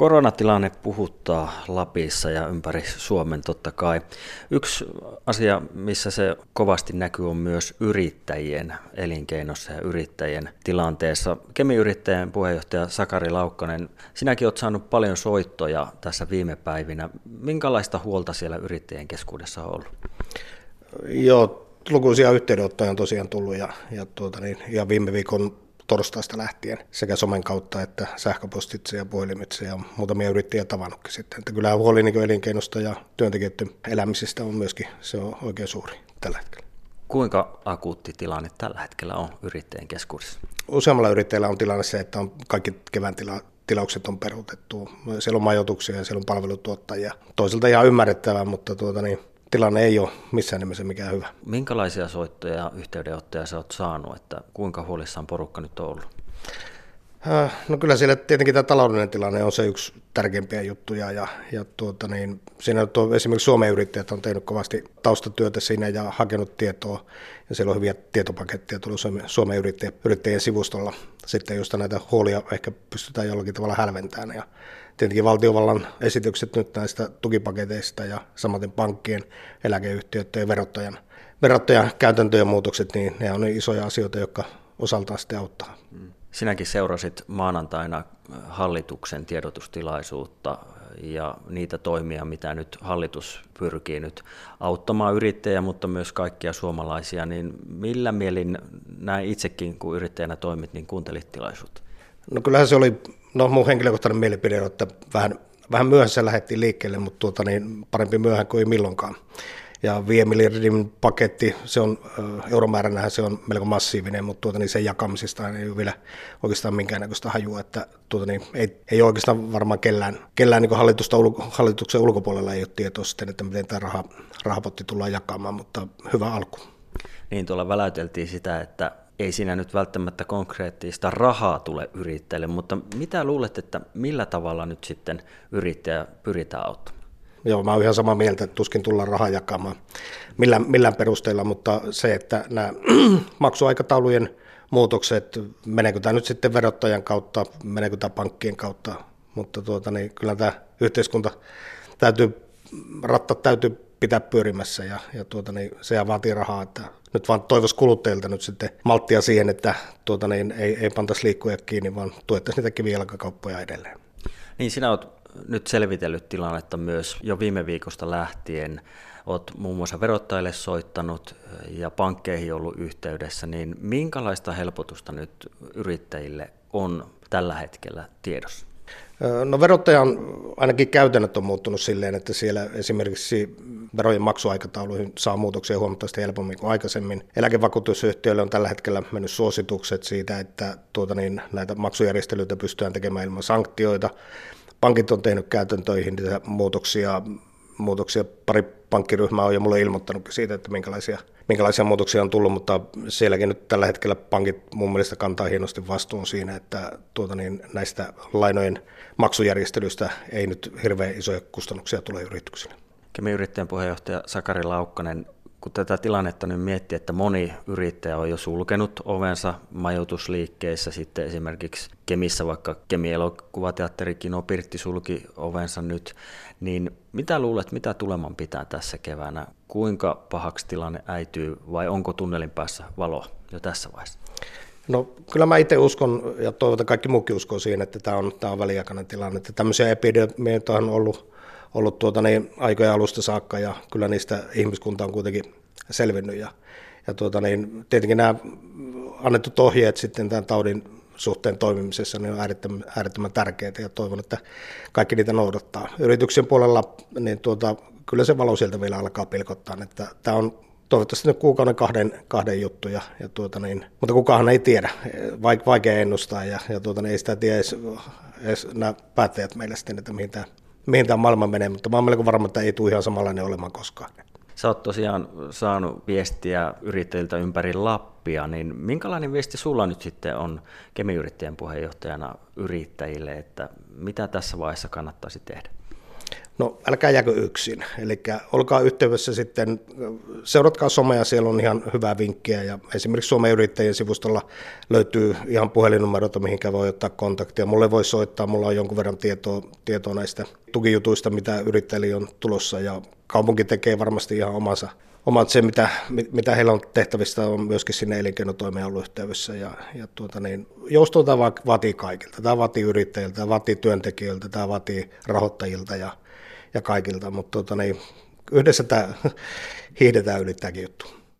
Koronatilanne puhuttaa Lapissa ja ympäri Suomen totta kai. Yksi asia, missä se kovasti näkyy, on myös yrittäjien elinkeinossa ja yrittäjien tilanteessa. Kemiyrittäjien puheenjohtaja Sakari Laukkanen, sinäkin olet saanut paljon soittoja tässä viime päivinä. Minkälaista huolta siellä yrittäjien keskuudessa on ollut? Joo, lukuisia yhteydenottoja on tosiaan tullut ja, ja, tuota niin, ja viime viikon torstaista lähtien sekä somen kautta että sähköpostitse ja puhelimitse ja muutamia yrittäjiä tavannutkin sitten. Että kyllä huoli niin elinkeinosta ja työntekijöiden elämisestä on myöskin se on oikein suuri tällä hetkellä. Kuinka akuutti tilanne tällä hetkellä on yrittäjien keskuudessa? Useammalla yrittäjällä on tilanne se, että on kaikki kevään tila, tilaukset on peruutettu. Siellä on majoituksia ja siellä on palvelutuottajia. Toiselta ihan ymmärrettävää, mutta tuota niin, tilanne ei ole missään nimessä mikään hyvä. Minkälaisia soittoja ja yhteydenottoja sä oot saanut, että kuinka huolissaan porukka nyt on ollut? Äh, no kyllä siellä tietenkin tämä taloudellinen tilanne on se yksi tärkeimpiä juttuja ja, ja tuota niin, siinä tuo, esimerkiksi Suomen yrittäjät on tehnyt kovasti taustatyötä siinä ja hakenut tietoa ja siellä on hyviä tietopaketteja tullut Suomen yrittäjien, yrittäjien sivustolla sitten, josta näitä huolia ehkä pystytään jollakin tavalla hälventämään ja tietenkin valtiovallan esitykset nyt näistä tukipaketeista ja samaten pankkien, eläkeyhtiöiden ja verottajan, verottajan käytäntöjen muutokset, niin ne on isoja asioita, jotka osaltaan sitten auttaa. Mm. Sinäkin seurasit maanantaina hallituksen tiedotustilaisuutta ja niitä toimia, mitä nyt hallitus pyrkii nyt auttamaan yrittäjä, mutta myös kaikkia suomalaisia, niin millä mielin näin itsekin, kun yrittäjänä toimit, niin kuuntelit tilaisuutta? No kyllähän se oli, no mun henkilökohtainen mielipide että vähän, vähän myöhässä lähdettiin liikkeelle, mutta tuota niin, parempi myöhään kuin ei milloinkaan ja 5 miljardin paketti, se on euromääränä se on melko massiivinen, mutta tuota, niin sen jakamisesta ei ole vielä oikeastaan minkäännäköistä hajua, että tuota, niin ei, ei oikeastaan varmaan kellään, kellään niin hallitusta, hallituksen ulkopuolella ei ole tietoa sitten, että miten tämä raha, rahapotti tullaan jakamaan, mutta hyvä alku. Niin, tuolla väläyteltiin sitä, että ei siinä nyt välttämättä konkreettista rahaa tule yrittäjille, mutta mitä luulet, että millä tavalla nyt sitten yrittäjä pyritään auttamaan? Joo, mä oon ihan samaa mieltä, että tuskin tullaan rahaa jakamaan millään, millään perusteella, mutta se, että nämä maksuaikataulujen muutokset, meneekö tämä nyt sitten verottajan kautta, meneekö tämä pankkien kautta, mutta tuota, niin kyllä tämä yhteiskunta täytyy, rattat täytyy pitää pyörimässä ja, ja tuota, niin se vaatii rahaa, että nyt vaan toivoisi kuluttajilta nyt sitten malttia siihen, että tuota, niin ei, ei pantaisi liikkuja kiinni, vaan tuettaisiin niitä kivijalkakauppoja edelleen. Niin sinä olet nyt selvitellyt tilannetta myös jo viime viikosta lähtien. Olet muun muassa verottajille soittanut ja pankkeihin ollut yhteydessä, niin minkälaista helpotusta nyt yrittäjille on tällä hetkellä tiedossa? No verottajan ainakin käytännöt on muuttunut silleen, että siellä esimerkiksi verojen maksuaikatauluihin saa muutoksia huomattavasti helpommin kuin aikaisemmin. Eläkevakuutusyhtiöille on tällä hetkellä mennyt suositukset siitä, että tuota niin, näitä maksujärjestelyitä pystytään tekemään ilman sanktioita pankit on tehnyt käytäntöihin niitä muutoksia, muutoksia. Pari pankkiryhmää on jo mulle ilmoittanut siitä, että minkälaisia, minkälaisia muutoksia on tullut, mutta sielläkin nyt tällä hetkellä pankit mun mielestä kantaa hienosti vastuun siinä, että tuota niin, näistä lainojen maksujärjestelyistä ei nyt hirveän isoja kustannuksia tule yrityksille. Kemi-yrittäjän puheenjohtaja Sakari Laukkanen, kun tätä tilannetta nyt miettii, että moni yrittäjä on jo sulkenut ovensa majoitusliikkeissä, sitten esimerkiksi Kemissä, vaikka Kemi elokuvateatteri Kino Pirtti sulki ovensa nyt, niin mitä luulet, mitä tuleman pitää tässä keväänä? Kuinka pahaksi tilanne äityy vai onko tunnelin päässä valo jo tässä vaiheessa? No kyllä mä itse uskon ja toivon, että kaikki muukin uskoo siihen, että tämä on, tämä on väliaikainen tilanne. Että tämmöisiä epidemioita on ollut ollut tuota niin, aikojen alusta saakka ja kyllä niistä ihmiskunta on kuitenkin selvinnyt. Ja, ja tuota niin, tietenkin nämä annetut ohjeet sitten tämän taudin suhteen toimimisessa niin on äärettömän, äärettömän tärkeitä ja toivon, että kaikki niitä noudattaa. Yrityksen puolella niin tuota, kyllä se valo sieltä vielä alkaa pilkottaa, että tämä on toivottavasti nyt kuukauden kahden, kahden juttuja, ja tuota niin, mutta kukaan ei tiedä, vaikea ennustaa ja, ja tuota niin, ei sitä tiedä edes, edes nämä päättäjät meille sitten, että mihin tämä mihin tämä maailma menee, mutta mä olen melko varma, että ei tule ihan samanlainen olemaan koskaan. Sä oot tosiaan saanut viestiä yrittäjiltä ympäri Lappia, niin minkälainen viesti sulla nyt sitten on kemiyrittäjän puheenjohtajana yrittäjille, että mitä tässä vaiheessa kannattaisi tehdä? No älkää jääkö yksin, eli olkaa yhteydessä sitten, seuratkaa somea, siellä on ihan hyvää vinkkiä ja esimerkiksi Suomen yrittäjien sivustolla löytyy ihan puhelinnumeroita, mihinkä voi ottaa kontaktia. Mulle voi soittaa, mulla on jonkun verran tietoa, tietoa näistä tukijutuista, mitä yrittäjille on tulossa ja kaupunki tekee varmasti ihan omansa, omat se, mitä, mitä heillä on tehtävistä, on myöskin sinne elinkeinotoimeen ollut yhteydessä. Ja, ja tuota niin, joustoa vaatii kaikilta. Tämä vaatii yrittäjiltä, tämä vaatii työntekijöiltä, tämä vaatii rahoittajilta ja, ja kaikilta, mutta tuota niin, yhdessä tämä hiihdetään yli tämäkin juttu.